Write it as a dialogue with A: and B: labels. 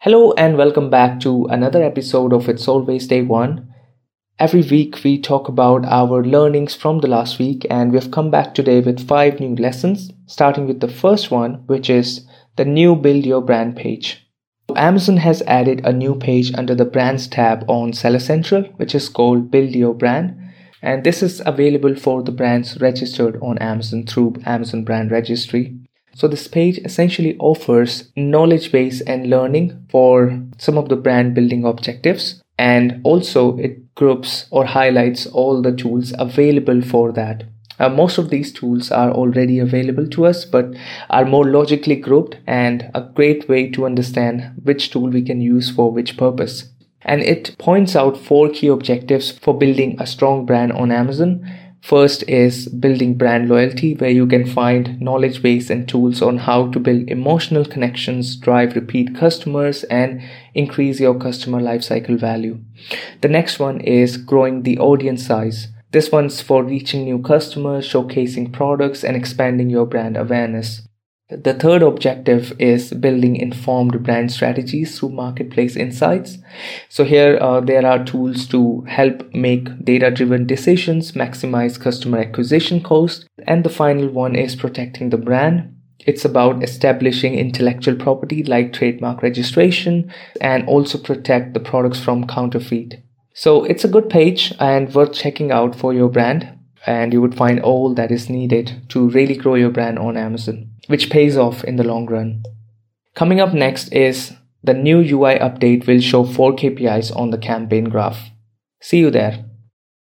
A: Hello and welcome back to another episode of It's Always Day One. Every week we talk about our learnings from the last week, and we've come back today with five new lessons, starting with the first one, which is the new Build Your Brand page. Amazon has added a new page under the Brands tab on Seller Central, which is called Build Your Brand. And this is available for the brands registered on Amazon through Amazon Brand Registry. So this page essentially offers knowledge base and learning for some of the brand building objectives. And also it groups or highlights all the tools available for that. Uh, most of these tools are already available to us, but are more logically grouped and a great way to understand which tool we can use for which purpose. And it points out four key objectives for building a strong brand on Amazon First is building brand loyalty, where you can find knowledge base and tools on how to build emotional connections, drive repeat customers, and increase your customer lifecycle value. The next one is growing the audience size. This one's for reaching new customers, showcasing products, and expanding your brand awareness. The third objective is building informed brand strategies through marketplace insights. So here uh, there are tools to help make data driven decisions, maximize customer acquisition cost. And the final one is protecting the brand. It's about establishing intellectual property like trademark registration and also protect the products from counterfeit. So it's a good page and worth checking out for your brand and you would find all that is needed to really grow your brand on Amazon which pays off in the long run. Coming up next is the new UI update will show four KPIs on the campaign graph. See you there.